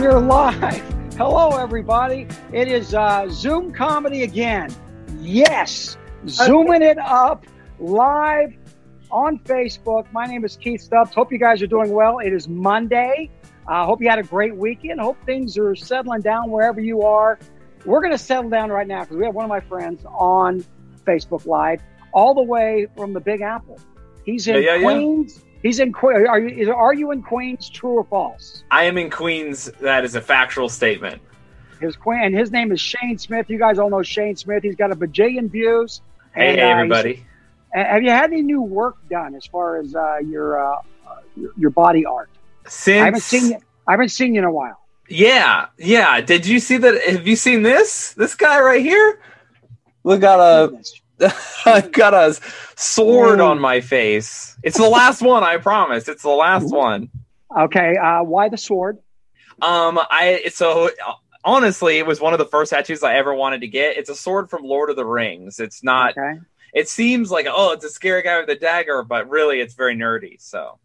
We're live. Hello, everybody. It is uh, Zoom comedy again. Yes, zooming it up live on Facebook. My name is Keith Stubbs. Hope you guys are doing well. It is Monday. I uh, hope you had a great weekend. Hope things are settling down wherever you are. We're going to settle down right now because we have one of my friends on Facebook Live, all the way from the Big Apple. He's in yeah, yeah, Queens. Yeah. He's in Queens. Are you, are you in Queens? True or false? I am in Queens. That is a factual statement. His queen, and his name is Shayne Smith. You guys all know Shayne Smith. He's got a bajillion views. Hey, and, hey uh, everybody. have you had any new work done as far as uh, your, uh, your, your body art? Since I haven't seen you. I haven't seen you in a while. Yeah, yeah. Did you see that? Have you seen this? This guy right here. Look got a. I've got a sword on my face. It's the last one. I promise. It's the last one. Okay. Uh, why the sword? Um, I so honestly, it was one of the first tattoos I ever wanted to get. It's a sword from Lord of the Rings. It's not. Okay. It seems like oh, it's a scary guy with a dagger, but really, it's very nerdy. So.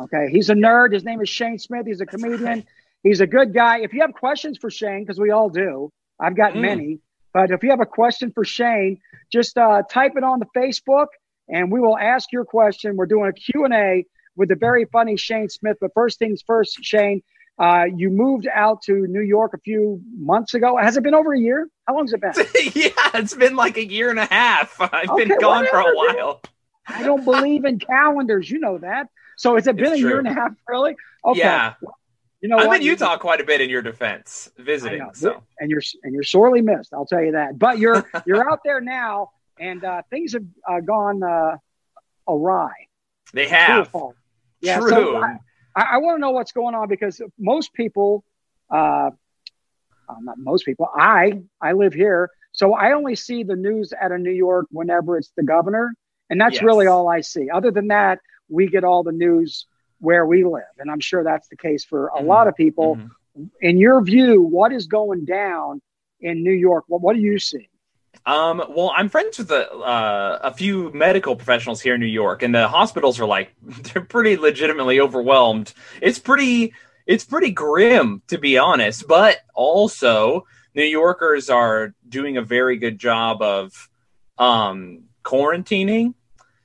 Okay, he's a nerd. His name is Shayne Smith. He's a comedian. He's a good guy. If you have questions for Shayne, because we all do, I've got mm. many. But if you have a question for Shayne, just uh, type it on the Facebook, and we will ask your question. We're doing a Q and A with the very funny Shayne Smith. But first things first, Shayne. Uh, you moved out to New York a few months ago. Has it been over a year? How long has it been? yeah, it's been like a year and a half. I've okay, been gone whatever, for a while. I don't believe in calendars. You know that. So has it been it's a true. year and a half, really? Okay. Yeah. You know, I'm what? in Utah quite a bit in your defense, visiting. So and you're and you're sorely missed. I'll tell you that. But you're you're out there now, and uh, things have uh, gone uh, awry. They have. Yeah. True. So I, I, want to know what's going on because most people, uh, uh, not most people, I I live here, so I only see the news out of New York whenever it's the governor, and that's yes. really all I see. Other than that, we get all the news where we live, and I'm sure that's the case for a mm-hmm. lot of people. Mm-hmm. In your view, what is going down in New York? What, what do you see? Um, well, I'm friends with a, uh, a few medical professionals here in New York, and the hospitals are like they're pretty legitimately overwhelmed. It's pretty it's pretty grim to be honest, but also New Yorkers are doing a very good job of um, quarantining.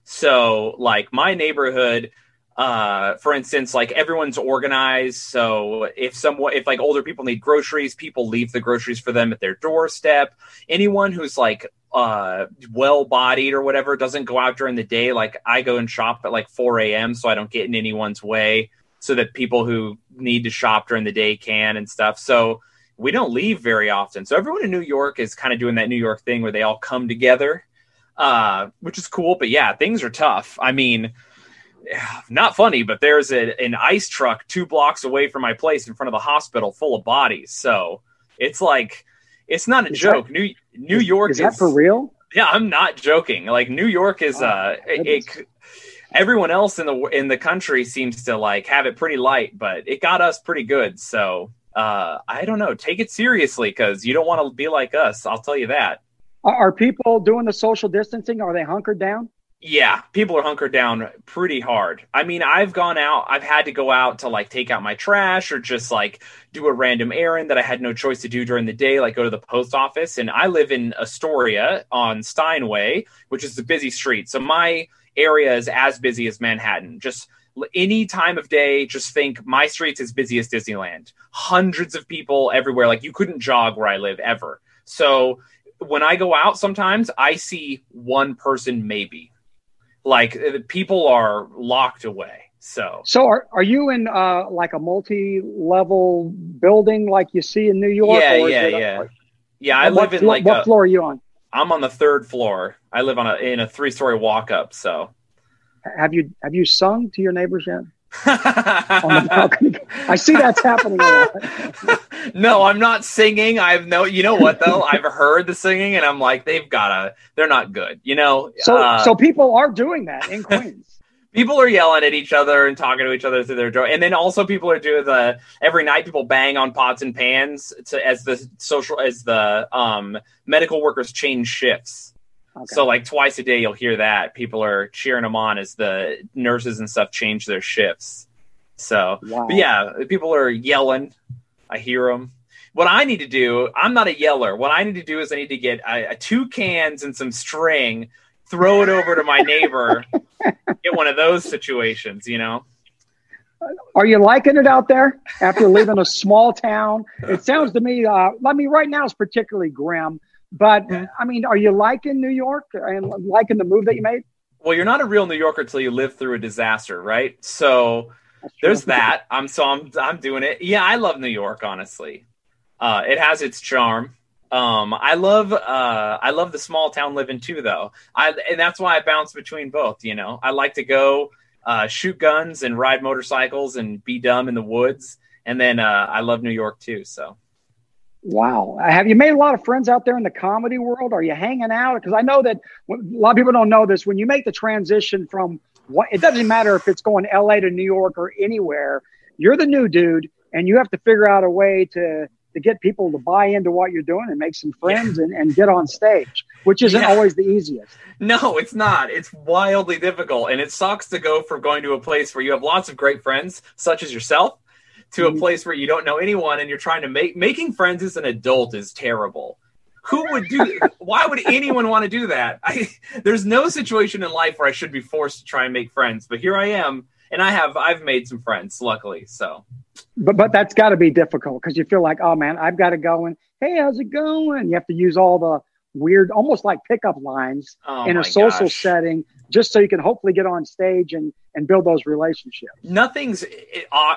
So, like my neighborhood, uh for instance like everyone's organized so if someone if like older people need groceries people leave the groceries for them at their doorstep. Anyone who's like uh well bodied or whatever doesn't go out during the day. Like i go and shop at like 4 a.m so i don't get in anyone's way so that people who need to shop during the day can and stuff. So we don't leave very often. So everyone in new york is kind of doing that new york thing where they all come together uh which is cool but yeah things are tough. I mean not funny, but there's a, an ice truck two blocks away from my place in front of the hospital full of bodies. So it's like, it's not a is joke. That, New New York is, is that for real? Yeah, I'm not joking. Like New York is, oh, uh, it, it, everyone else in the in the country seems to like have it pretty light, but it got us pretty good. So uh, I don't know. Take it seriously because you don't want to be like us. I'll tell you that. Are people doing the social distancing? Are they hunkered down? Yeah, people are hunkered down pretty hard. I mean, I've gone out, I've had to go out to like take out my trash or just like do a random errand that I had no choice to do during the day, like go to the post office. And I live in Astoria on Steinway, which is a busy street. So my area is as busy as Manhattan. Just any time of day, just think my street's as busy as Disneyland. Hundreds of people everywhere. Like you couldn't jog where I live ever. So when I go out, sometimes I see one person maybe like uh, people are locked away. So, so are are you in uh, like a multi-level building like you see in New York? Yeah, yeah, yeah. A, yeah, I live in like what a, floor are you on? I'm on the third floor. I live on a in a three-story walk-up. So, have you have you sung to your neighbors yet? On the balcony. I see that's happening a lot. no, I'm not singing. I've no, you know what though? I've heard the singing, and I'm like, they've gotta. They're not good. You know. So, uh, so people are doing that in Queens. people are yelling at each other and talking to each other through their door, and then also people are doing the every night. People bang on pots and pans to as the social as the um medical workers change shifts. Okay. So like twice a day you'll hear that people are cheering them on as the nurses and stuff change their shifts. So wow. yeah, people are yelling. I hear them. What I need to do, I'm not a yeller. What I need to do is I need to get a, a two cans and some string, throw it over to my neighbor, get one of those situations, you know. Are you liking it out there after living a small town? It sounds to me, uh, I mean, right now it's particularly grim, but I mean, are you liking New York and liking the move that you made? Well, you're not a real New Yorker until you live through a disaster, right? So there's that. I'm so I'm I'm doing it. Yeah, I love New York. Honestly, uh, it has its charm. Um, I love uh, I love the small town living too, though. I and that's why I bounce between both. You know, I like to go uh, shoot guns and ride motorcycles and be dumb in the woods, and then uh, I love New York too. So. Wow. Have you made a lot of friends out there in the comedy world? Are you hanging out? Because I know that a lot of people don't know this. When you make the transition from what it doesn't matter if it's going LA to New York or anywhere, you're the new dude and you have to figure out a way to to get people to buy into what you're doing and make some friends yeah. and, and get on stage, which isn't yeah. always the easiest. No, it's not. It's wildly difficult. And it sucks to go from going to a place where you have lots of great friends, such as yourself, to a mm-hmm. place where you don't know anyone and you're trying to make making friends as an adult is terrible who would do why would anyone want to do that? I, there's no situation in life where i should be forced to try and make friends but here i am and i have i've made some friends luckily so. But but that's got to be difficult because you feel like oh man i've got to go and hey how's it going? You have to use all the weird almost like pickup lines oh in a social gosh. setting just so you can hopefully get on stage and and build those relationships. Nothing's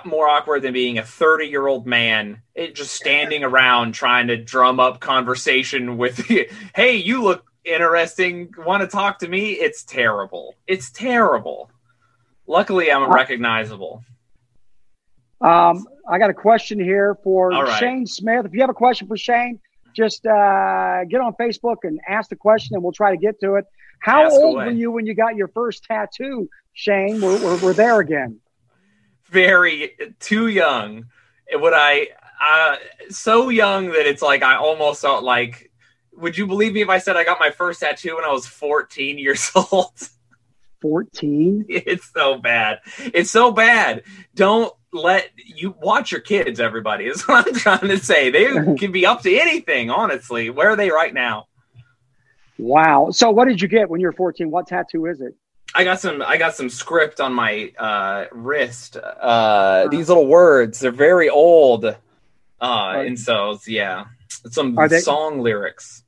more awkward than being a 30 year old man just standing around trying to drum up conversation with, hey, you look interesting. Want to talk to me? It's terrible. It's terrible. Luckily, I'm uh, recognizable. Um, I got a question here for right. Shayne Smith. If you have a question for Shayne, just uh, get on Facebook and ask the question, and we'll try to get to it. How Ask old away. were you when you got your first tattoo, Shayne? We're, we're, we're there again. Very too young. Would I? Uh, so young that it's like I almost felt like. Would you believe me if I said I got my first tattoo when I was 14 years old? 14? It's so bad. It's so bad. Don't let you watch your kids, everybody, is what I'm trying to say. They can be up to anything, honestly. Where are they right now? Wow. So what did you get when you were 14? What tattoo is it? I got some I got some script on my uh, wrist. Uh, these little words, they're very old. Uh, and so yeah, some they, song lyrics.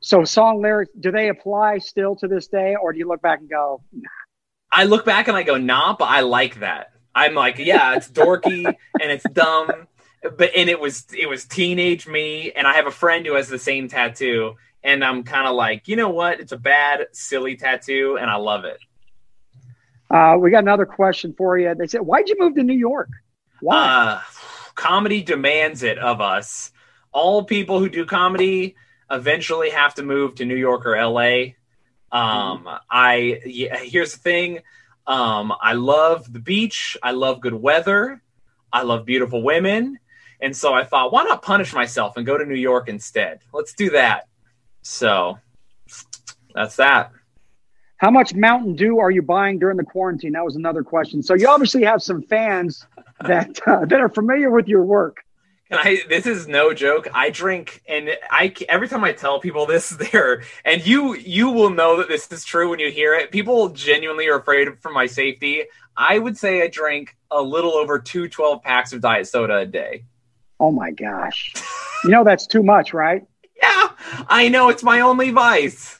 So song lyrics, do they apply still to this day or do you look back and go, nah? I look back and I go, nah, but I like that. I'm like, yeah, it's dorky and it's dumb. But and it was it was teenage me, and I have a friend who has the same tattoo, and I'm kind of like, you know what? It's a bad, silly tattoo, and I love it. Uh, we got another question for you. They said, "Why'd you move to New York? Why?" Uh, comedy demands it of us. All people who do comedy eventually have to move to New York or LA. Um, mm-hmm. I yeah, here's the thing. Um, I love the beach. I love good weather. I love beautiful women. And so I thought, why not punish myself and go to New York instead? Let's do that. So that's that. How much Mountain Dew are you buying during the quarantine? That was another question. So you obviously have some fans that uh, that are familiar with your work. And I, this is no joke. I drink, and I every time I tell people this, there, and you you will know that this is true when you hear it. People genuinely are afraid for my safety. I would say I drink a little over two 12 packs of diet soda a day. Oh my gosh! you know that's too much, right? Yeah, I know it's my only vice.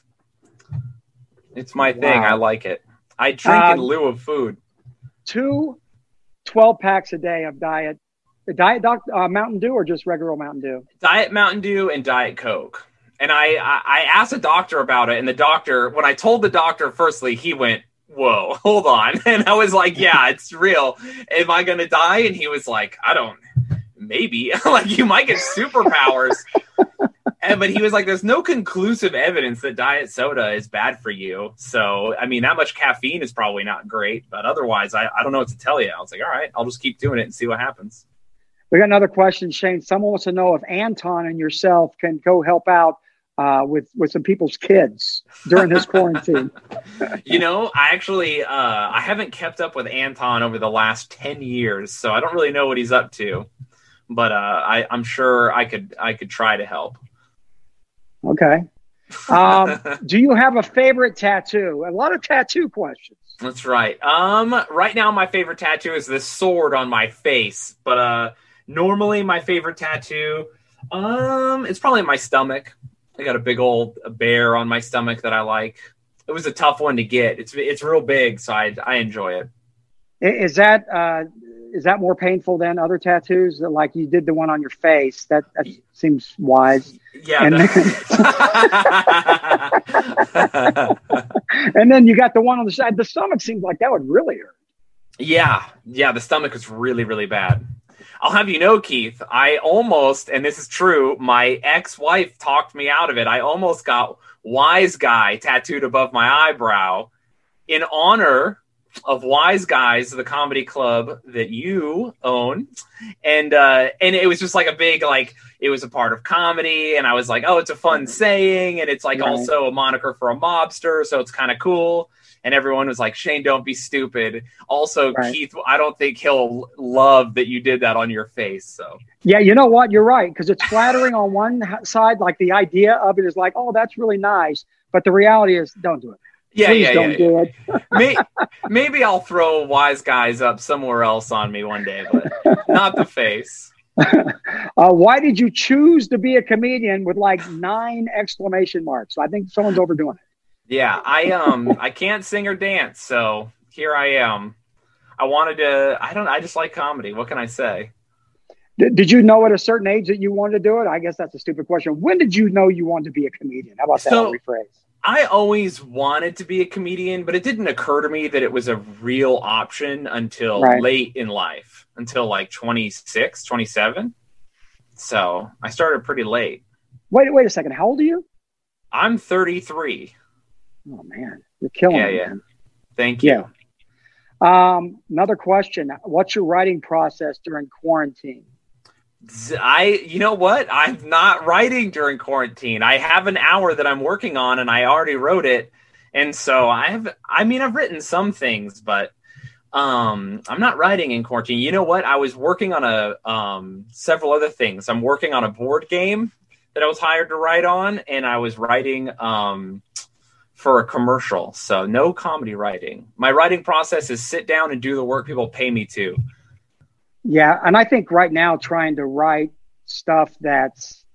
It's my wow. thing. I like it. I drink in um, lieu of food. Two 12 packs a day of diet. Diet doc, uh, Mountain Dew or just regular Mountain Dew? Diet Mountain Dew and Diet Coke. And I, I, I asked a doctor about it, and the doctor, when I told the doctor, firstly, he went, whoa, hold on. And I was like, yeah, it's real. Am I going to die? And he was like, I don't, maybe. like, you might get superpowers and, but he was like, "There's no conclusive evidence that diet soda is bad for you." So, I mean, that much caffeine is probably not great, but otherwise, I, I don't know what to tell you. I was like, "All right, I'll just keep doing it and see what happens." We got another question, Shayne. Someone wants to know if Anton and yourself can go help out uh, with with some people's kids during this quarantine. you know, I actually uh, I haven't kept up with Anton over the last ten years, so I don't really know what he's up to. but uh, I, I'm sure I could I could try to help. Okay. Um, do you have a favorite tattoo? A lot of tattoo questions. That's right. Um, right now my favorite tattoo is this sword on my face, but uh, normally my favorite tattoo, um, it's probably my stomach. I got a big old bear on my stomach that I like. It was a tough one to get. It's it's real big, so I I enjoy it. Is that uh, is that more painful than other tattoos? Like you did the one on your face. That that seems wise. Yeah. And, the- then, and then you got the one on the side. The stomach seems like that would really hurt. yeah, yeah. The stomach was really really bad. I'll have you know, Keith, I almost, and this is true, my ex-wife talked me out of it. I almost got "wise guy" tattooed above my eyebrow in honor of Wiseguys, the comedy club that you own, and uh, and it was just like a big like it was a part of comedy, and I was like, oh, it's a fun saying, and it's like Right. also a moniker for a mobster, so it's kind of cool. And everyone was like, Shayne, don't be stupid. Also, Right. Keith, I don't think he'll love that you did that on your face. So Yeah, you know what? You're right because it's flattering on one side. Like the idea of it is like, oh, that's really nice, but the reality is, don't do it. yeah, Please yeah, don't yeah. do it. May- Maybe I'll throw Wiseguys up somewhere else on me one day, but not the face. Uh, why did you choose to be a comedian with like nine exclamation marks? I think someone's overdoing it. Yeah, I um I can't sing or dance, so here I am. I wanted to I don't I just like comedy. What can I say? Did, did you know at a certain age that you wanted to do it? I guess that's a stupid question. When did you know you wanted to be a comedian? How about that? So- I'll rephrase. I always wanted to be a comedian, but it didn't occur to me that it was a real option until Right. late in life, until like 26, 27. So, I started pretty late. Wait, wait a second. How old are you? I'm 33. Oh man, you're killing me. Yeah, it. yeah. man. Thank you. Yeah. Um, another question. What's your writing process during quarantine? I, you know what? I'm not writing during quarantine. I have an hour that I'm working on, and I already wrote it. And so I have, I mean, I've written some things, but um, I'm not writing in quarantine. You know what? I was working on a um, several other things. I'm working on a board game that I was hired to write on, and I was writing um, for a commercial. So no comedy writing. My writing process is sit down and do the work people pay me to. Yeah, and I think right now trying to write stuff that's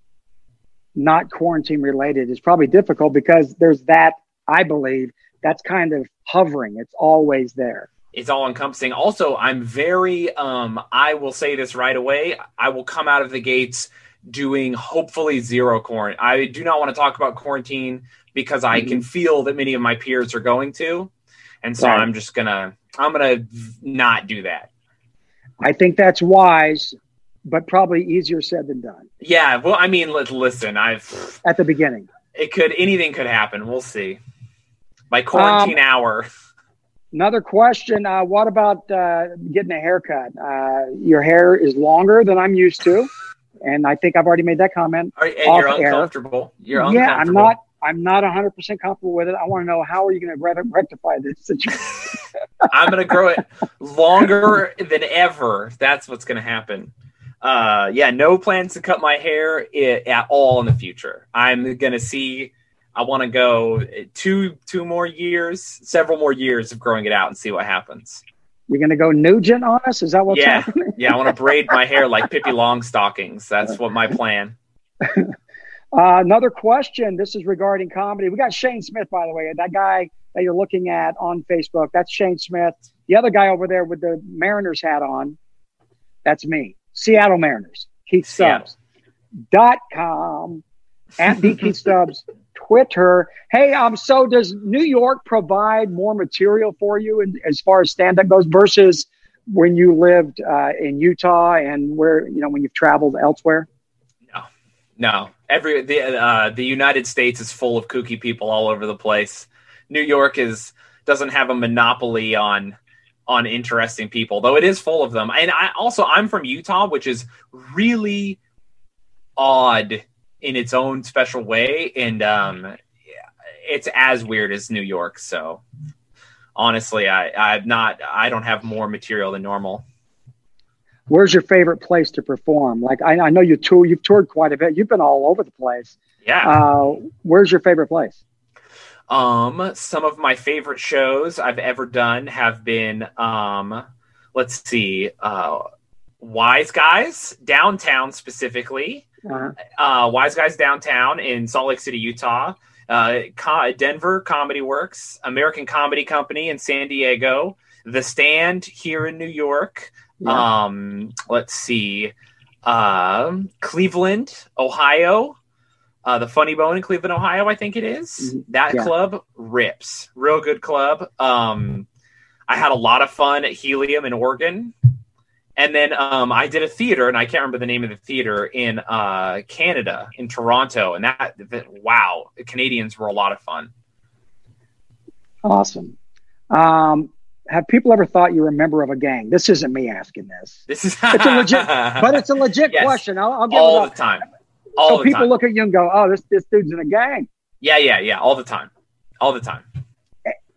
not quarantine related is probably difficult because there's that I believe that's kind of hovering. It's always there. it's all encompassing. Also, I'm very um I will say this right away. I will come out of the gates doing hopefully zero quarantine. I do not want to talk about quarantine because I can feel that many of my peers are going to. And so Right. I'm just going to I'm going to not do that. I think that's wise, but probably easier said than done Yeah, well I mean li- listen, I've at the beginning. it could anything could happen. We'll see. My quarantine hour. Another question: uh, What about uh, getting a haircut? Uh, your hair is longer than I'm used to, and I think I've already made that comment. Are, and you're Off air. uncomfortable. You're yeah. I'm not. I'm not 100 percent comfortable with it. I want to know how are you going to rectify this situation? I'm gonna grow it longer than ever. That's what's gonna happen. Uh, yeah, no plans to cut my hair i- at all in the future. I'm gonna see. I want to go two two more years, several more years of growing it out and see what happens. You're going to go Nugent on us? Is that what's Yeah. happening? Yeah, I want to braid my hair like Pippi Longstockings. That's what my plan. Uh, another question. This is regarding comedy. We got Shayne Smith, by the way. That guy that you're looking at on Facebook. That's Shayne Smith. The other guy over there with the Mariners hat on. That's me. Seattle Mariners. Keith. Stubbs. Dot com at the Keith Stubbs. Twitter. Hey, um, so does New York provide more material for you in, as far as stand up goes versus when you lived uh, in Utah and where, you know, when you've traveled elsewhere? No, every the uh, the United States is full of kooky people all over the place. New York is doesn't have a monopoly on on interesting people, though it is full of them. And I also I'm from Utah, which is really odd in its own special way, and um, it's as weird as New York. So honestly, I I'm not I don't have more material than normal. Where's your favorite place to perform? Like I, I know you tour, you've toured quite a bit. You've been all over the place. Yeah. Uh, where's your favorite place? Um, some of my favorite shows I've ever done have been, um, let's see, uh, Wiseguys downtown specifically. Uh-huh. Uh, Wiseguys downtown in Salt Lake City, Utah. Uh, Denver Comedy Works, American Comedy Company in San Diego, The Stand here in New York. Yeah. Um, let's see, um, Cleveland, Ohio, uh, the Funny Bone in Cleveland, Ohio. I think it is. Mhm. that Yeah. club rips, real good club. Um, I had a lot of fun at Helium in Oregon. And then um, I did a theater, and I can't remember the name of the theater in uh, Canada, in Toronto. And that, that, wow, the Canadians were a lot of fun. Awesome. Um, have people ever thought you were a member of a gang? This isn't me asking this, This is It's a legit- but it's a legit Yes. question. I'll, I'll give all it the time. All So the people time. look at you and go, "Oh, this this dude's in a gang." yeah, yeah, yeah, all the time, all the time.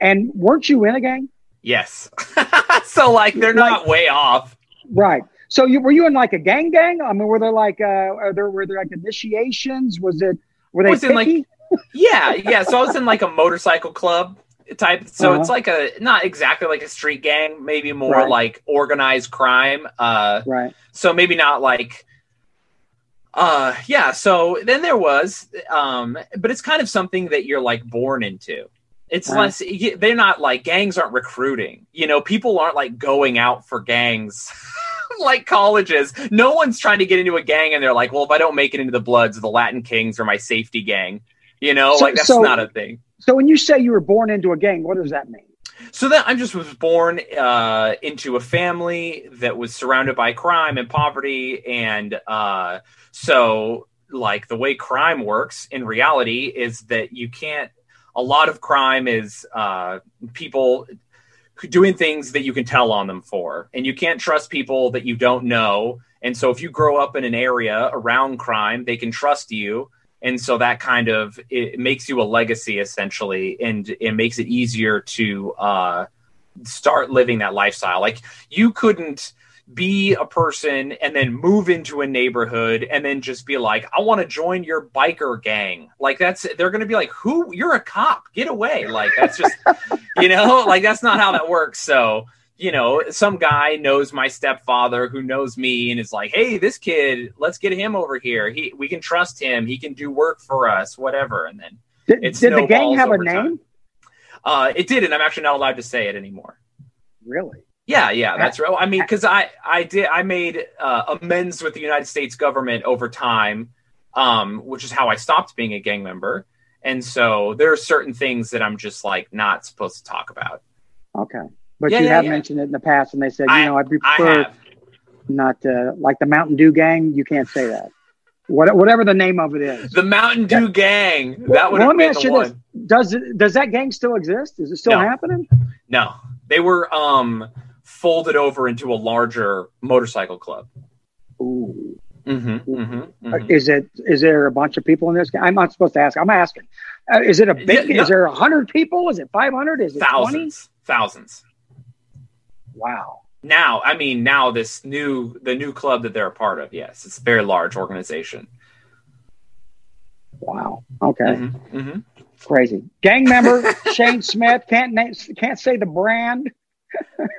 And weren't you in a gang? Yes. so like they're not way off. Right. So you were you in like a gang gang? I mean, were there like uh, are there were there like initiations? Was it were they Was it like- Yeah, yeah. So I was in like a motorcycle club type. So Uh-huh. it's like a not exactly like a street gang, maybe more Right. like organized crime. Uh, right. so maybe not like. Uh, yeah. So then there was, um, but it's kind of something that you're like born into. It's Uh-huh. less. They're not like gangs aren't recruiting. You know, people aren't like going out for gangs. like colleges, no one's trying to get into a gang, and they're like, "Well, if I don't make it into the Bloods, the Latin Kings are my safety gang." You know, So- like that's so- not a thing. So when you say you were born into a gang, what does that mean? So that I just was born uh, into a family that was surrounded by crime and poverty, and uh, so like the way crime works in reality is that you can't. A lot of crime is uh, people doing things that you can tell on them for, and you can't trust people that you don't know. And so if you grow up in an area around crime, they can trust you and so that kind of it makes you a legacy essentially and it makes it easier to uh, start living that lifestyle. Like you couldn't be a person and then move into a neighborhood and then just be like i want to join your biker gang. Like that's they're to be like who? You're a cop. Get away. Like that's just you know like that's not how that works. So you know, some guy knows my stepfather who knows me and is like, "Hey, this kid, let's get him over here. He, we can trust him. He can do work for us, whatever." And then Did, did the gang have a name? uh, it did, and I'm actually not allowed to say it anymore. Really? Yeah, yeah, that's right. I mean, because I, I did, I made uh, amends with the United States government over time, um, which is how I stopped being a gang member. And so there are certain things that I'm just like not supposed to talk about. Okay. But Yeah, you yeah, have yeah. mentioned it in the past, and they said, you I- know, I I prefer have. not to, like the Mountain Dew gang. You can't say that. What, whatever the name of it is. The Mountain Dew Gang. That would Well, have been the you one. this: Does it, does that gang still exist? Is it still No. happening? No, they were um folded over into a larger motorcycle club. Ooh. Mm-hmm, mm-hmm, Uh, Is it? Is there a bunch of people in this? gang? I'm not supposed to ask. I'm asking. Uh, is it a big? Yeah, no. Is there hundred people? Is it five hundred? Is it? Thousands, thousands. Wow. Now, I mean, now this new the new club that they're a part of. Yes, it's a very large organization. Wow. Okay. Mm-hmm, mm-hmm. Crazy. Gang member Shayne Smith can't name, can't say the brand.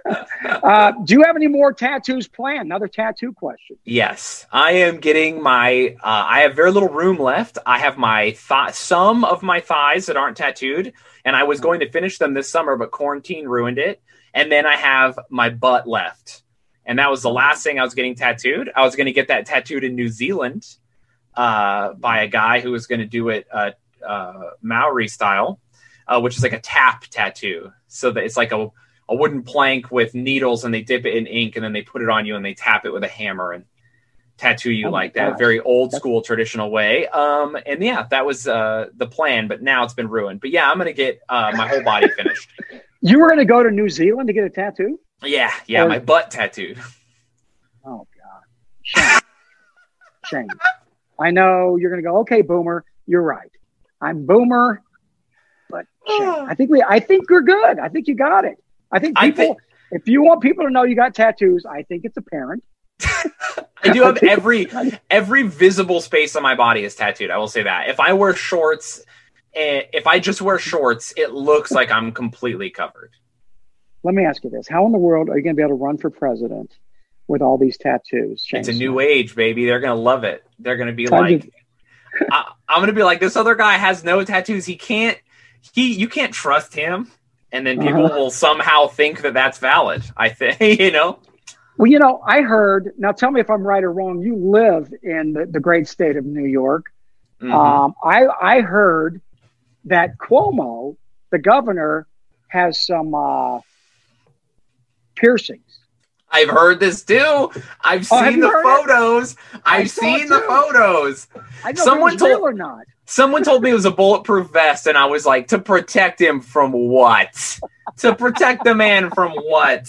uh, do you have any more tattoos planned? Another tattoo question. Yes, I am getting my. Uh, I have very little room left. I have my thigh, some of my thighs that aren't tattooed, and I was going to finish them this summer, but quarantine ruined it. And then I have my butt left, and that was the last thing I was getting tattooed. I was going to get that tattooed in New Zealand uh, by a guy who was going to do it uh, uh, Maori style, uh, which is like a tap tattoo. So that it's like a a wooden plank with needles and they dip it in ink and then they put it on you and they tap it with a hammer and tattoo you Oh like that gosh. very old That's- school traditional way um and yeah that was uh the plan but now it's been ruined but yeah i'm gonna get uh my whole body finished You were going to go to New Zealand to get a tattoo? yeah yeah Or- my butt tattooed Oh God, shame, shame. I know you're going to go. Okay, Boomer, you're right. I'm Boomer, but Shayne, I think we. I think you're good. I think you got it. I think I people. think- if you want people to know you got tattoos, I think it's apparent. I do have every every visible space on my body is tattooed. I will say that. If I wear shorts, if I just wear shorts, it looks like I'm completely covered. Let me ask you this: How in the world are you going to be able to run for president with all these tattoos? Shayne It's a new age, baby. They're gonna love it. They're gonna be Time like, to- I, I'm gonna be like, this other guy has no tattoos. He can't. He you can't trust him, and then people Uh-huh. will somehow think that that's valid. I think you know. Well, you know, I heard. Now, tell me if I'm right or wrong. You live in the, the great state of New York. Mhm. Um, I I heard that Cuomo, the governor, has some uh, piercings. I've heard this too. I've Oh, seen the it? photos. I I've seen the photos. Someone if it's real told- or not. Someone told me it was a bulletproof vest, and I was like, to protect him from what? to protect the man from what?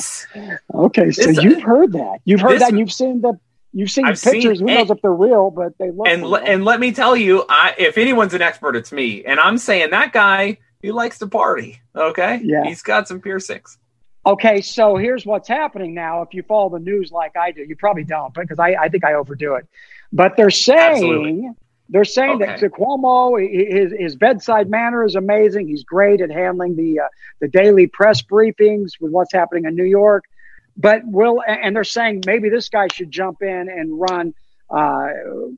Okay, so This- you've heard that. You've heard this- that. and You've seen the. You've seen I've seen- pictures. Who and- knows if they're real? But they look. And real. and let me tell you, I, if anyone's an expert, it's me. And I'm saying that guy, he likes to party. Okay, Yeah. he's got some piercings. Okay, so here's what's happening now. If you follow the news like I do, you probably don't, because I, I think I overdo it. But they're saying Absolutely. they're saying that Okay. to Cuomo, his his bedside manner is amazing. He's great at handling the uh, the daily press briefings with what's happening in New York. But will and they're saying maybe this guy should jump in and run uh,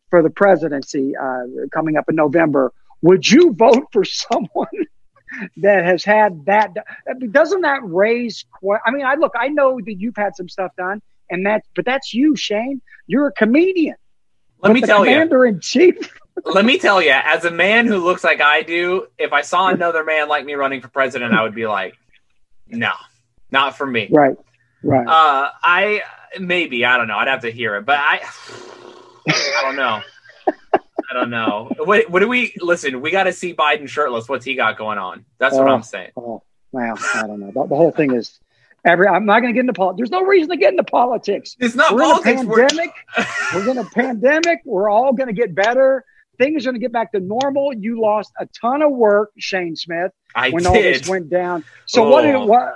for the presidency uh, coming up in November. Would you vote for someone that has had that? Doesn't that raise? I mean, I look. I know that you've had some stuff done, and that, but that's you, Shayne. You're a comedian. Let me tell you. commander in chief. Let me tell you. As a man who looks like I do, if I saw another man like me running for president, I would be like, no, not for me. Right. Right. Uh, I maybe I don't know. I'd have to hear it, but I I don't know. I don't know. What what do we listen? We got to see Biden shirtless. What's he got going on? That's what Oh. I'm saying. Oh, well, I don't know. The, the whole thing is every. I'm not going to get into politics. There's no reason to get into politics. It's not We're politics. in a We're, pandemic. We're in a pandemic. We're all going to get better. Things are going to get back to normal. You lost a ton of work, Shayne Smith, I when all this went down. So what? Oh. what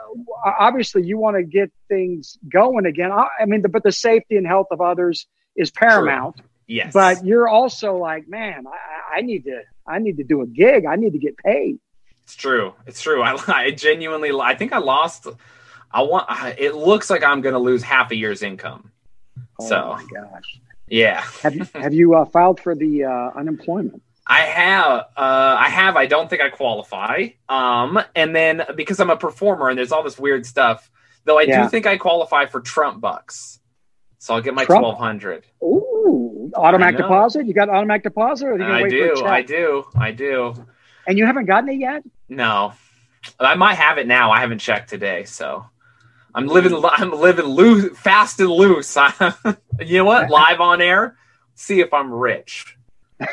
obviously, you want to get things going again. I, I mean, the, but the safety and health of others is paramount. Yes, But you're also like, man, I, I need to. I need to do a gig. I need to get paid. it's true. It's true. I, I genuinely. I think I lost. I want. It looks like I'm going to lose half a year's income. Oh So. my gosh. Yeah. Have you have you uh, filed for the uh, unemployment? I have, uh, I have. I don't think I qualify. Um, and then because I'm a performer and there's all this weird stuff, though, I Yeah. do think I qualify for Trump bucks. So I'll get my twelve hundred. Ooh, automatic deposit. You got automatic deposit, or are you gonna I wait do? I do, I do. And you haven't gotten it yet. No, I might have it now. I haven't checked today, so I'm living. I'm living loose, fast and loose. you know what? Live on air. See if I'm rich.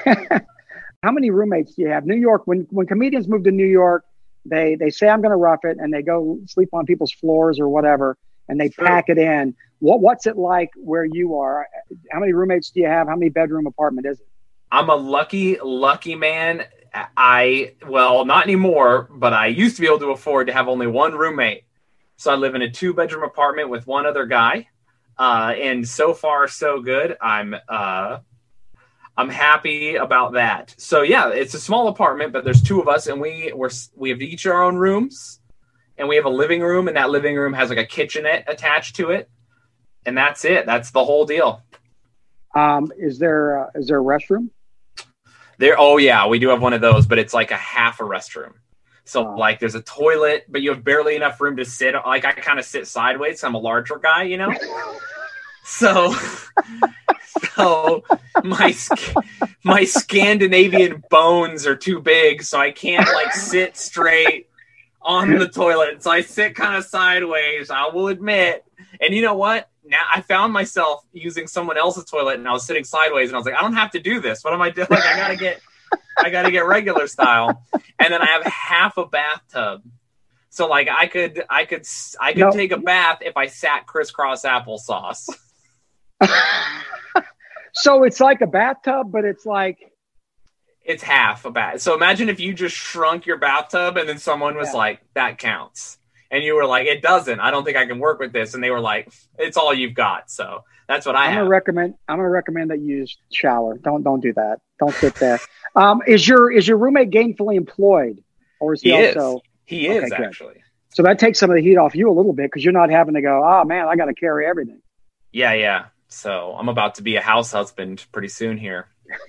How many roommates do you have? New York. When when comedians move to New York, they they say I'm going to rough it, and they go sleep on people's floors or whatever, and they Sure. pack it in. What what's it like where you are? How many roommates do you have? How many bedroom apartment is it? I'm a lucky, lucky man. I well, not anymore, but I used to be able to afford to have only one roommate. So I live in a two bedroom apartment with one other guy. Uh, and so far so good. I'm uh I'm happy about that. So yeah, it's a small apartment, but there's two of us and we we're we have each our own rooms and we have a living room and that living room has like a kitchenette attached to it. And that's it. That's the whole deal. Um, is there uh, is there a restroom? There, oh yeah, we do have one of those, but it's like a half a restroom. So Wow. like, there's a toilet, but you have barely enough room to sit. Like I kind of sit sideways. I'm a larger guy, you know. so, my my Scandinavian bones are too big, so I can't like sit straight on the toilet. So I sit kind of sideways. I will admit. And you know what? Now I found myself using someone else's toilet, and I was sitting sideways, and I was like, I don't have to do this. What am I doing? Like, I gotta get, I gotta get regular style. And then I have half a bathtub, so like I could, I could, I could No. take a bath if I sat crisscross applesauce. so it's like a bathtub, but it's like It's half a bath. So imagine if you just shrunk your bathtub, and then someone was Yeah. like, "That counts." and you were like, "It doesn't. I don't think I can work with this." And they were like, "It's all you've got." So that's what I I'm have. gonna recommend. I'm gonna recommend that you use shower. Don't don't do that. Don't sit there. um, is your is your roommate gainfully employed, or is he, He is. also? he Okay, is good. actually. So that takes some of the heat off you a little bit because you're not having to go. Oh man, I got to carry everything. Yeah, yeah. So I'm about to be a house husband pretty soon here.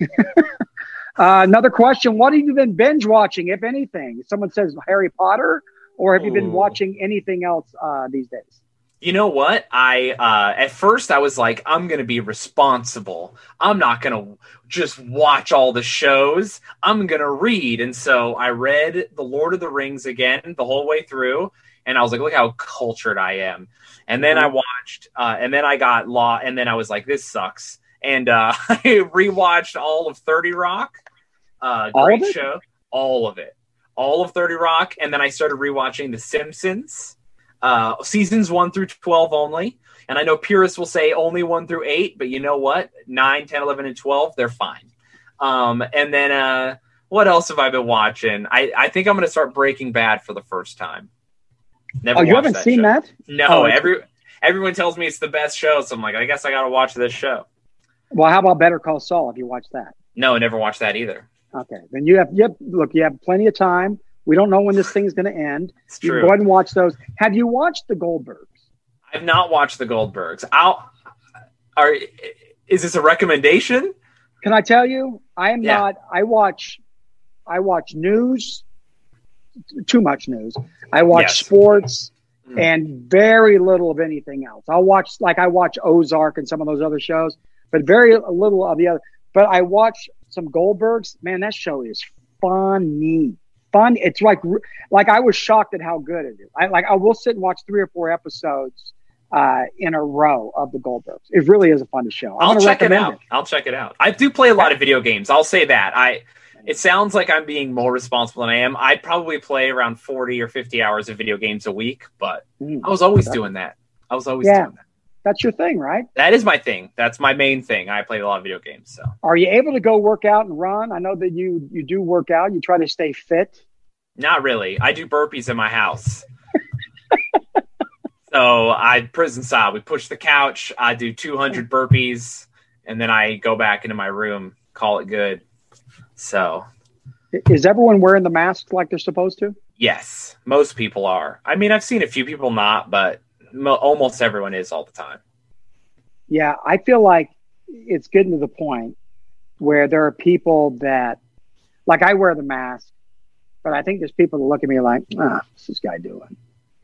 Uh, another question: What have you been binge watching, if anything? Someone says Harry Potter, or have you been watching anything else uh, these days? You know what? I uh at first I was like I'm going to be responsible. I'm not going to just watch all the shows. I'm going to read. And so I read The Lord of the Rings again the whole way through and I was like look how cultured I am. And then I watched uh and then I got law and then I was like this sucks. And uh I rewatched all of 30 Rock. Uh great it? show. All of it. All of 30 Rock and then I started rewatching The Simpsons uh, seasons one through 12 only. And I know purists will say only one through eight, but you know what? 9, 10, 11, and 12, they're fine. Um, and then uh, what else have I been watching? I, I think I'm going to start Breaking Bad for the first time. Never Oh, you haven't seen show. that? No, Oh, every everyone tells me it's the best show, so I'm like, I guess I got to watch this show. Well, how about Better Call Saul? If you watch that, No, never watched that either. okay, then you have. Yep. Look, you have plenty of time. We don't know when this thing's going to end. It's You true. go ahead and watch those. Have you watched the Goldbergs? I've not watched the Goldbergs. I'll. Are is this a recommendation? Can I tell you? I am Yeah. not. I watch. I watch news. Too much news. I watch Yes. sports Mm. and very little of anything else. I'll watch like I watch Ozark and some of those other shows, but very little of the other. But I watch some Goldbergs. Man, that show is funny. Fun. It's like like I was shocked at how good it is. I like I will sit and watch three or four episodes uh, in a row of the Goldbergs. It really is a fun show. I'm I'll check it out. I'll check it out. I do play a lot of video games. I'll say that. I it sounds like I'm being more responsible than I am. I probably play around 40 or 50 hours of video games a week, but. I was always doing that. I was always Yeah. doing that. That's your thing, right? That is my thing. That's my main thing. I play a lot of video games, so. Are you able to go work out and run? I know that you you do work out. You try to stay fit. Not really. I do burpees in my house. so I prison style. We push the couch. I do 200 burpees, and then I go back into my room. Call it good. So Is everyone wearing the masks like they're supposed to? yes, most people are. I mean, I've seen a few people not, but mo- almost everyone is all the time. Yeah, I feel like it's getting to the point where there are people that, like, I wear the mask, but I think there's people that look at me like, ah, what's this guy doing?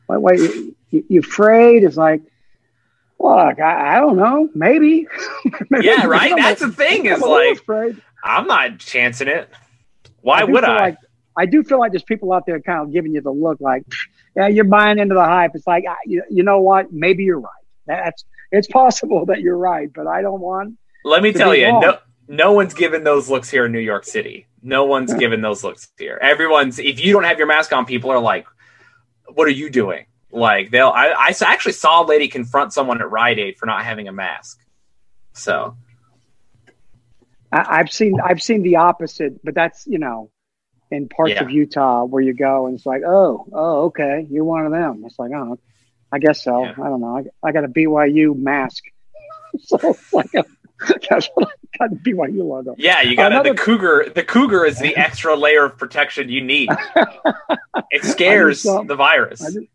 Why, why you, you, afraid? It's like, look, I, I don't know, maybe. Maybe Yeah, right. That's the thing. I'm Is like afraid. I'm not chancing it. Why do would I? Like, I do feel like there's people out there kind of giving you the look like, yeah, you're buying into the hype. It's like, you, you know what? Maybe you're right. That's it's possible that you're right, but I don't want. Let me tell you, wrong. no, no one's given those looks here in New York City. No one's given those looks here. Everyone's if you don't have your mask on, people are like, "What are you doing?" Like they'll. I, I actually saw a lady confront someone at Rite Aid for not having a mask. So I, I've seen I've seen the opposite, but that's you know, in parts Yeah. of Utah where you go and it's like, oh, oh, okay, you're one of them. It's like, oh, I guess so. Yeah. I don't know. I, I got a BYU mask, so it's like a, that's what I got the BYU logo. yeah, you got Another- the cougar. The cougar is the extra layer of protection you need. It scares the virus. I need-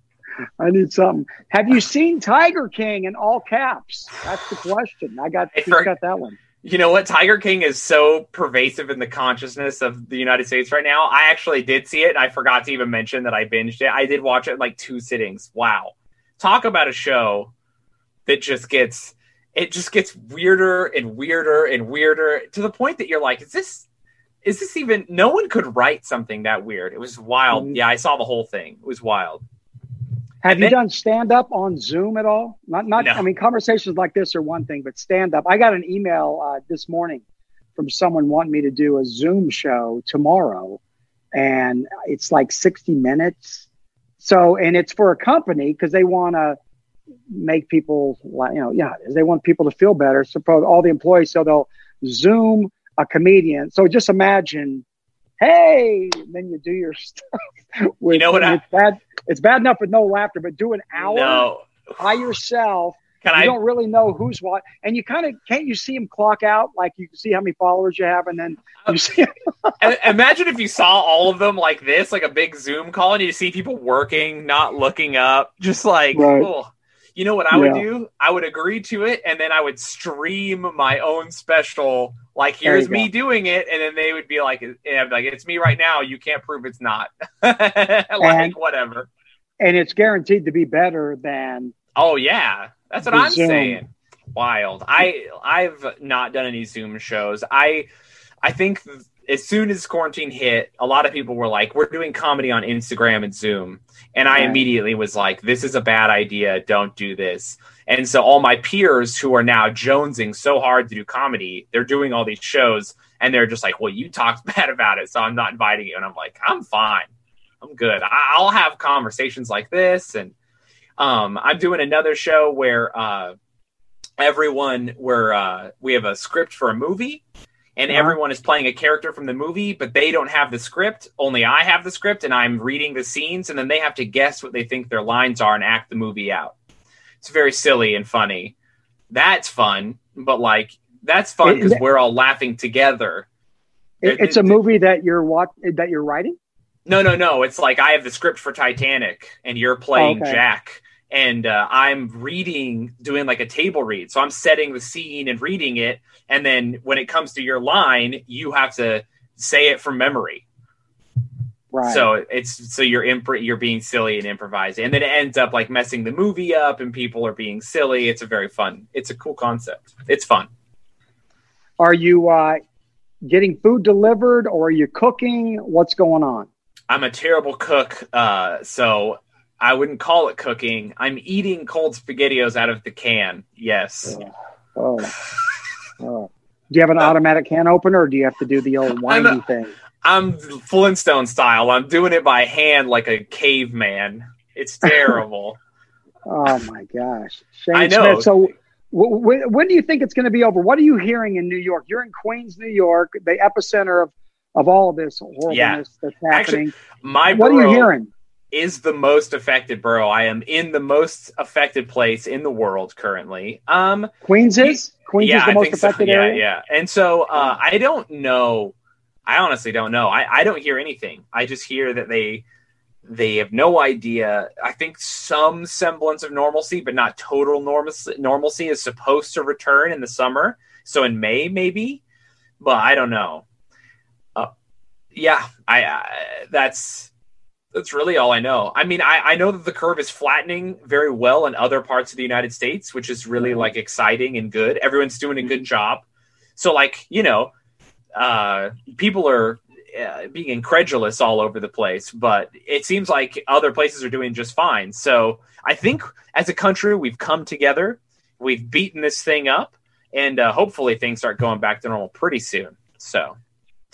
I need something. Have you seen Tiger King in all caps? That's the question. I got I for- got that one. You know what? Tiger King is so pervasive in the consciousness of the United States right now. I actually did see it. And I forgot to even mention that I binged it. I did watch it in like two sittings. Wow. Talk about a show that just gets it just gets weirder and weirder and weirder to the point that you're like, is this is this even no one could write something that weird. It was wild. Mhm. Yeah, I saw the whole thing. It was wild. Have you done stand up on Zoom at all? Not, not. No. I mean, conversations like this are one thing, but stand up. I got an email uh, this morning from someone wanting me to do a Zoom show tomorrow, and it's like sixty minutes. So, and it's for a company because they want to make people, you know, yeah, they want people to feel better. Suppose all the employees, so they'll Zoom a comedian. So just imagine hey, and then you do your stuff. With, You know what I- It's bad. It's bad enough with no laughter, but do an hour No. by yourself. Can you I don't really know who's what, and you kind of can't. You see them clock out, like you can see how many followers you have, and then uh, you see. Imagine if you saw all of them like this, like a big Zoom call, and you see people working, not looking up, just like, Right. oh. You know what I would Yeah. do? I would agree to it, and then I would stream my own special. Like, here's me doing it, and then they would be like, eh, and like, it's me right now. You can't prove it's not. like, And- whatever. and it's guaranteed to be better than Oh yeah, that's what I'm Zoom. saying. Wild. I I've not done any Zoom shows. I I think th- as soon as quarantine hit, a lot of people were like, "We're doing comedy on Instagram and Zoom," and I immediately was like, "This is a bad idea. Don't do this." And so all my peers who are now jonesing so hard to do comedy, they're doing all these shows, and they're just like, "Well, you talked bad about it, so I'm not inviting you." And I'm like, "I'm fine. I'm good. I- I'll have conversations like this and." Um, I'm doing another show where uh, everyone where uh, we have a script for a movie, and Uh-huh. everyone is playing a character from the movie, but they don't have the script. Only I have the script, and I'm reading the scenes, and then they have to guess what they think their lines are and act the movie out. It's very silly and funny. That's fun, but like that's fun because we're all laughing together. it, it's a movie that you're what that you're writing. No, no, no. It's like I have the script for Titanic, and you're playing Okay. Jack, and uh, I'm reading, doing like a table read. So I'm setting the scene and reading it, and then when it comes to your line, you have to say it from memory. Right. So it's so you're imp- you're being silly and improvising, and then it ends up like messing the movie up, and people are being silly. It's a very fun. It's a cool concept. It's fun. are you uh, getting food delivered or are you cooking? What's going on? I'm a terrible cook, uh, so I wouldn't call it cooking. I'm eating cold spaghettios out of the can. Yes. Oh. oh. Do you have an automatic can opener or do you have to do the old windy I'm a- thing? I'm Flintstone style. I'm doing it by hand like a caveman. It's terrible. Oh my gosh. Shayne I know. Smith. So w- w- when do you think it's going to be over? What are you hearing in New York? You're in Queens, New York, the epicenter of, of all of this horribleness Yeah. that's Actually. My what are you hearing? Is the most affected borough. I am in the most affected place in the world currently. Um, Queens is? Queens yeah, is the I most think so. affected Yeah, area? yeah. And so uh, I don't know. I honestly don't know. I, I don't hear anything. I just hear that they they have no idea. I think some semblance of normalcy, but not total normalcy, normalcy is supposed to return in the summer. So in May, maybe, but I don't know. Uh, yeah, I, I that's that's really all I know. I mean, I, I know that the curve is flattening very well in other parts of the United States, which is really like exciting and good. Everyone's doing a good job. So, like, you know, uh, people are uh, being incredulous all over the place, but it seems like other places are doing just fine. So, I think as a country, we've come together, we've beaten this thing up, and uh, hopefully things start going back to normal pretty soon. So,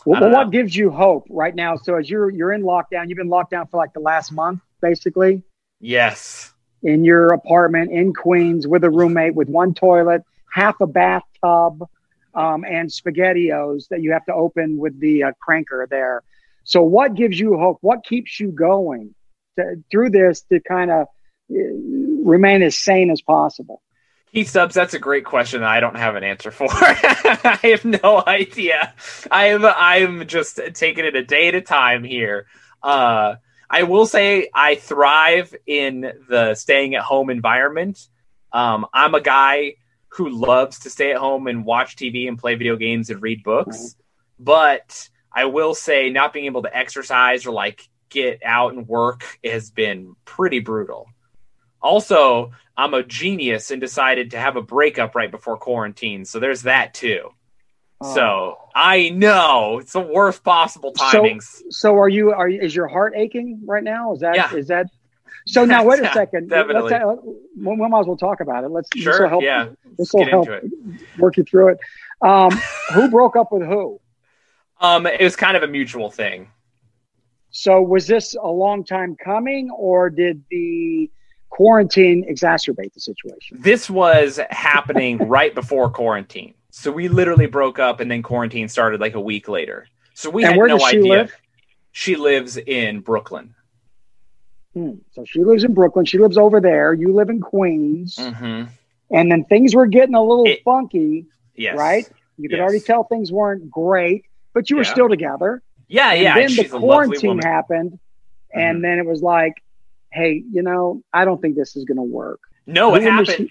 Well, well, what gives you hope right now? So as you're you're in lockdown, you've been locked down for like the last month, basically, yes. in your apartment in Queens with a roommate with one toilet, half a bathtub, um, and spaghettios that you have to open with the uh, cranker there. So what gives you hope? What keeps you going to, through this to kind of remain as sane as possible? Keith Stubbs, that's a great question that I don't have an answer for. I have no idea. I'm I'm just taking it a day at a time here. Uh, I will say I thrive in the staying at home environment. Um, I'm a guy who loves to stay at home and watch TV and play video games and read books. But I will say not being able to exercise or like get out and work has been pretty brutal. Also, I'm a genius and decided to have a breakup right before quarantine. So there's that too. Oh. So I know it's the worst possible So- timings. So are you? Are you, is your heart aching right now? Is that? Yeah. Is that? So now wait a second. definitely. Let's, uh, we, might as well talk about it. Let's this will sure. help. Yeah. This Let's will get help into it. work you through it. Um, who broke up with who? Um, it was kind of a mutual thing. So was this a long time coming, or did the quarantine exacerbate the situation? This was happening right before quarantine. So we literally broke up and then quarantine started like a week later. So we And had where no does she idea. live? She lives in Brooklyn. Hmm. She lives in Brooklyn. So she lives in Brooklyn. She lives over there. You live in Queens. hmm And then things were getting a little It- funky, Yes. right? You could Yes. already tell things weren't great, but you were still together. Yeah, And yeah. then and the she's a lovely quarantine happened, and Mhm. then it was like, hey, you know, I don't think this is going to work. No, it Who happened.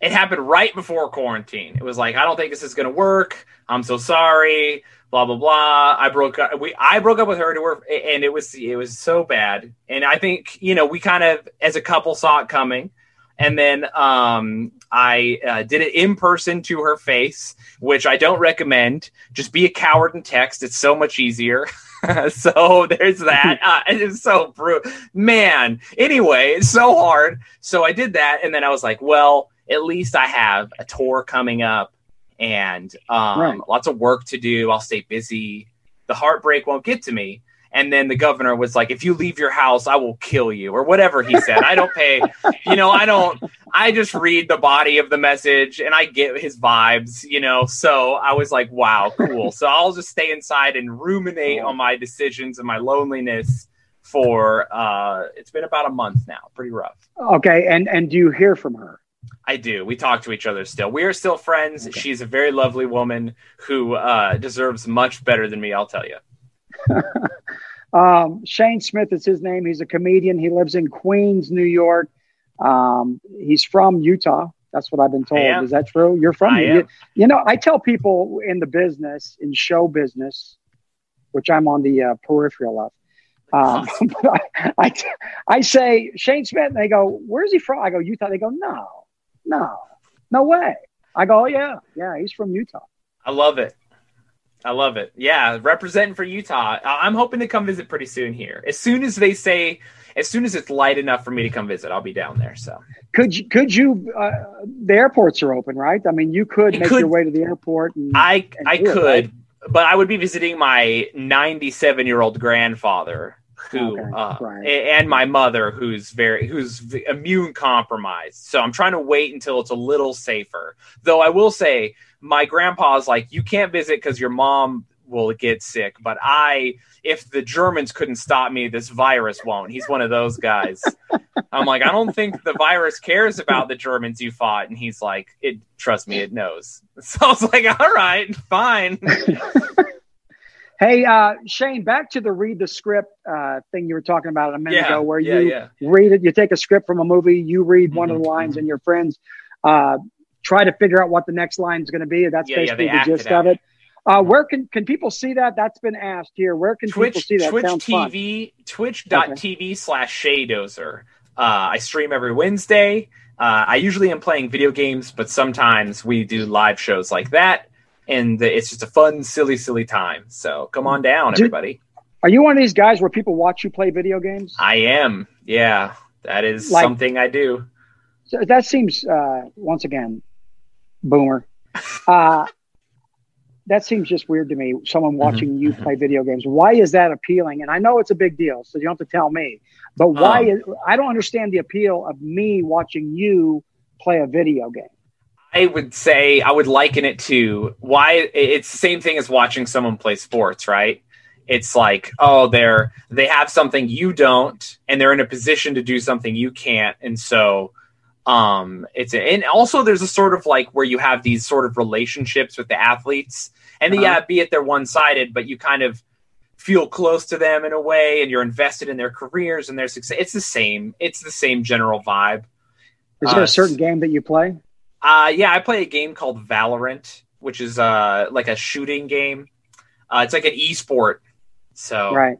It happened right before quarantine. It was like, I don't think this is going to work. I'm so sorry. Blah blah blah. I broke up. We I broke up with her to her, and it was it was so bad. And I think you know we kind of as a couple saw it coming. And then um, I uh, did it in person to her face, which I don't recommend. Just be a coward and text. It's so much easier. so there's that. Uh, it's so brutal, man. Anyway, it's so hard. So I did that, and then I was like, well, at least I have a tour coming up, and um, Right. lots of work to do. I'll stay busy. The heartbreak won't get to me. And then the governor was like, if you leave your house, I will kill you, or whatever he said. I don't pay, you know, I don't, I just read the body of the message and I get his vibes, you know. So I was like, wow, cool. So I'll just stay inside and ruminate on my decisions and my loneliness for, uh, it's been about a month now, pretty rough. Okay, and and do you hear from her? I do. We talk to each other still. We are still friends. Okay. She's a very lovely woman who uh, deserves much better than me, I'll tell you. Um, Shayne Smith is his name. He's a comedian. He lives in Queens, New York. Um, he's from Utah. That's what I've been told. Is that true? You're from you, you know, I tell people in the business, in show business, which I'm on the uh, peripheral of. Um, but I, I, I say Shayne Smith, and they go, "Where's he from?" I go, "Utah." They go, "No, no, no way." I go, "Oh yeah, yeah, he's from Utah." I love it. I love it. Yeah, representing for Utah. I'm hoping to come visit pretty soon here. As soon as they say, as soon as it's light enough for me to come visit, I'll be down there. So Could you? Could you? Uh, the airports are open, right? I mean, you could make could- your way to the airport. And, I And I do it, could, right? but I would be visiting my 97 year old grandfather who Okay, uh, right. and my mother who's very who's immune compromised. So I'm trying to wait until it's a little safer. Though I will say my grandpa's like you can't visit because your mom will get sick, but I if the Germans couldn't stop me, this virus won't. He's one of those guys. I'm like, I don't think the virus cares about the Germans you fought. And he's like, it trust me, it knows. So I was like, all right, fine. Hey, uh, Shayne, back to the read the script uh, thing you were talking about a minute Yeah, ago, where yeah, you yeah. read it, you take a script from a movie, you read one of the Mhm, lines, mhm. and your friends uh, try to figure out what the next line is going to be. That's Yeah, yeah, basically they the gist it of it. Uh, where can can people see that? That's been asked here. Where can people see that? Twitch Sounds fun. TV Twitch.tv slash Shaydozer. Uh, I stream every Wednesday. Uh, I usually am playing video games, but sometimes we do live shows like that, and it's just a fun, silly, silly time. So come on down, Do- everybody. Are you one of these guys where people watch you play video games? I am. Yeah, that is Like- something I do. So that seems uh, once again, boomer. Uh, that seems just weird to me. Someone watching you mhm. play video games. Why is that appealing? And I know it's a big deal, so you don't have to tell me. But why Um, is I don't understand the appeal of me watching you play a video game. I would say I would liken it to why it's the same thing as watching someone play sports, right? It's like, oh, they're they have something you don't, and they're in a position to do something you can't, and so um it's and also there's a sort of like where you have these sort of relationships with the athletes and Uh-huh. yeah be it they're one-sided but you kind of feel close to them in a way and you're invested in their careers and their success it's the same it's the same general vibe Is there Uh, a certain game that you play? uh, yeah, I play a game called Valorant, which is uh like a shooting game. Uh, it's like an e-sport. So Right.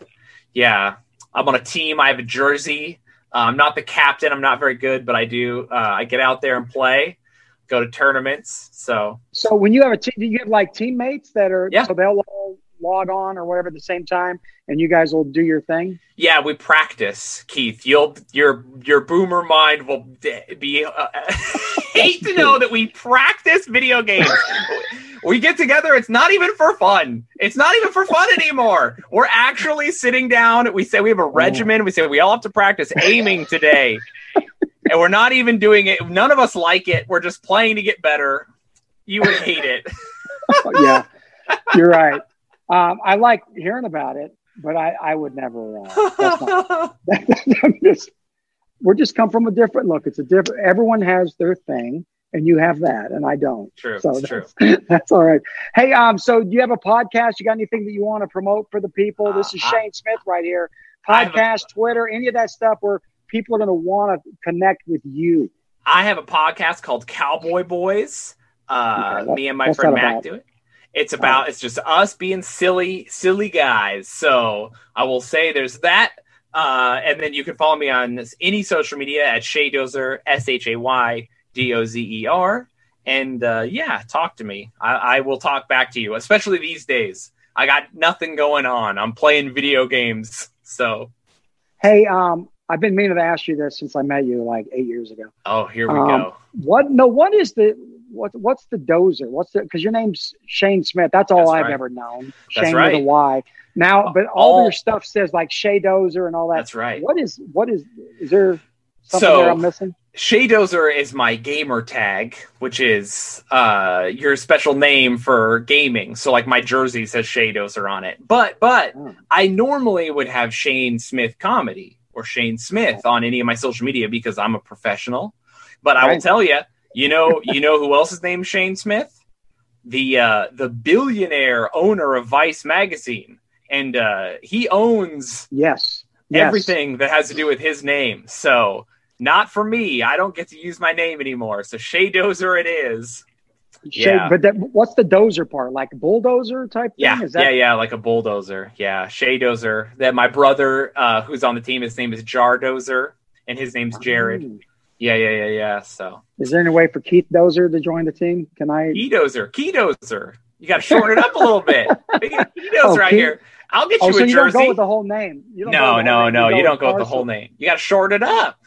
yeah, I'm on a team. I have a jersey. Uh, I'm not the captain. I'm not very good, but I do. Uh, I get out there and play, go to tournaments. So So when you have a team, do you have like teammates that are Yeah. so they'll all log on or whatever at the same time, and you guys will do your thing. yeah, we practice, Keith. You'll your your boomer mind will be uh, hate to know that we practice video games. we get together. It's not even for fun. It's not even for fun anymore. We're actually sitting down. We say we have a regimen. We say we all have to practice aiming today, and we're not even doing it. None of us like it. We're just playing to get better. You would hate it. yeah, you're right. Um, I like hearing about it, but I, I would never. Uh, that's not, just, we're just come from a different look. It's a different. Everyone has their thing, and you have that, and I don't. True. So that's, true. that's all right. Hey, um, so do you have a podcast? You got anything that you want to promote for the people? This is Uh, I- Shayne Smith right here. I have a- Podcast, Twitter, any of that stuff where people are going to want to connect with you. I have a podcast called Cowboy Boys. Uh, Okay, what- me and my friend that Mac about? do it. It's about it's just us being silly, silly guys. So I will say there's that. Uh, and then you can follow me on this- any social media at Shay Dozer, S H A Y D O Z E R. And uh, yeah, talk to me. I, I will talk back to you, especially these days. I got nothing going on. I'm playing video games. So, Hey, um, I've been meaning to ask you this since I met you like eight years ago. oh, here we Um, go. What? No, what is the what? What's the dozer? What's the? Because your name's Shayne Smith. That's all That's I've right. ever known. That's Shayne with a right. Y. Now, but all, All- your stuff says like Shay Dozer and all that. That's right. What is? What is? Is there something So- there I'm missing? Shay Dozer is my gamer tag, which is uh, your special name for gaming. So, like my jersey says Shay Dozer on it. But, but Oh. I normally would have Shayne Smith comedy or Shayne Smith on any of my social media because I'm a professional. But I will tell you, you know, you know who else's name Shane Smith? The uh, the billionaire owner of Vice magazine, and uh, he owns Yes. Yes. everything that has to do with his name. So not for me. I don't get to use my name anymore. So Shay Dozer it is. Shay, Yeah. But that, what's the dozer part? Like bulldozer type thing? Yeah, Is that? yeah, yeah, like a bulldozer. Yeah, Shay Dozer. That my brother, uh, who's on the team, his name is Jar Dozer, and his name's Jared. Mm. Yeah, yeah, yeah, yeah. So Is there any way for Keith Dozer to join the team? Can I? Key Dozer, Keith Dozer. You got to shorten it up a little bit. Key Dozer Oh, Key- here. I'll get you Oh, so a you don't jersey. go with the whole name. You don't no, no, name, no. You don't go with the whole name. You got to shorten it up.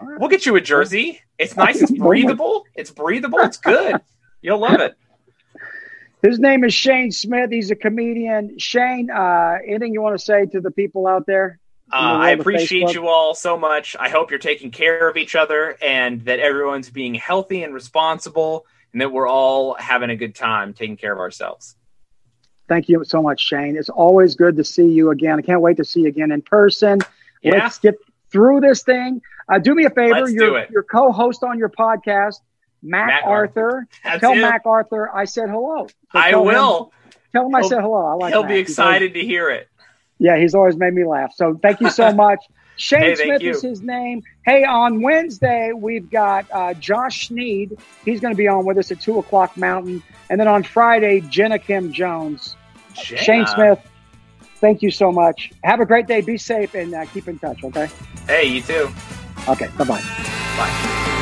Right. We'll get you a jersey. It's nice. It's Oh breathable. It's breathable. It's good. You'll love it. His name is Shayne Smith. He's a comedian. Shayne, uh, anything you want to say to the people out there? Uh, I appreciate you all so much. I hope you're taking care of each other and that everyone's being healthy and responsible and that we're all having a good time taking care of ourselves. Thank you so much, Shayne. It's always good to see you again. I can't wait to see you again in person. Yeah. Let's get through this thing. Uh, do me a favor. Let's your, do it. your co-host on your podcast, Mac, Mac Arthur. Tell him. Mac Arthur I said hello. So I tell him- will. tell him I He'll- said hello. I like He'll Mac. be He's excited to hear it. Yeah, he's always made me laugh. So thank you so much. Shayne Hey, Smith is his name. Hey, on Wednesday, we've got uh, Josh Sneed. He's going to be on with us at 2 o'clock Mountain. And then on Friday, Jenna Kim Jones. Jenna. Shayne Smith, thank you so much. Have a great day. Be safe and uh, keep in touch, okay? Hey, you too. Okay, bye bye. Bye.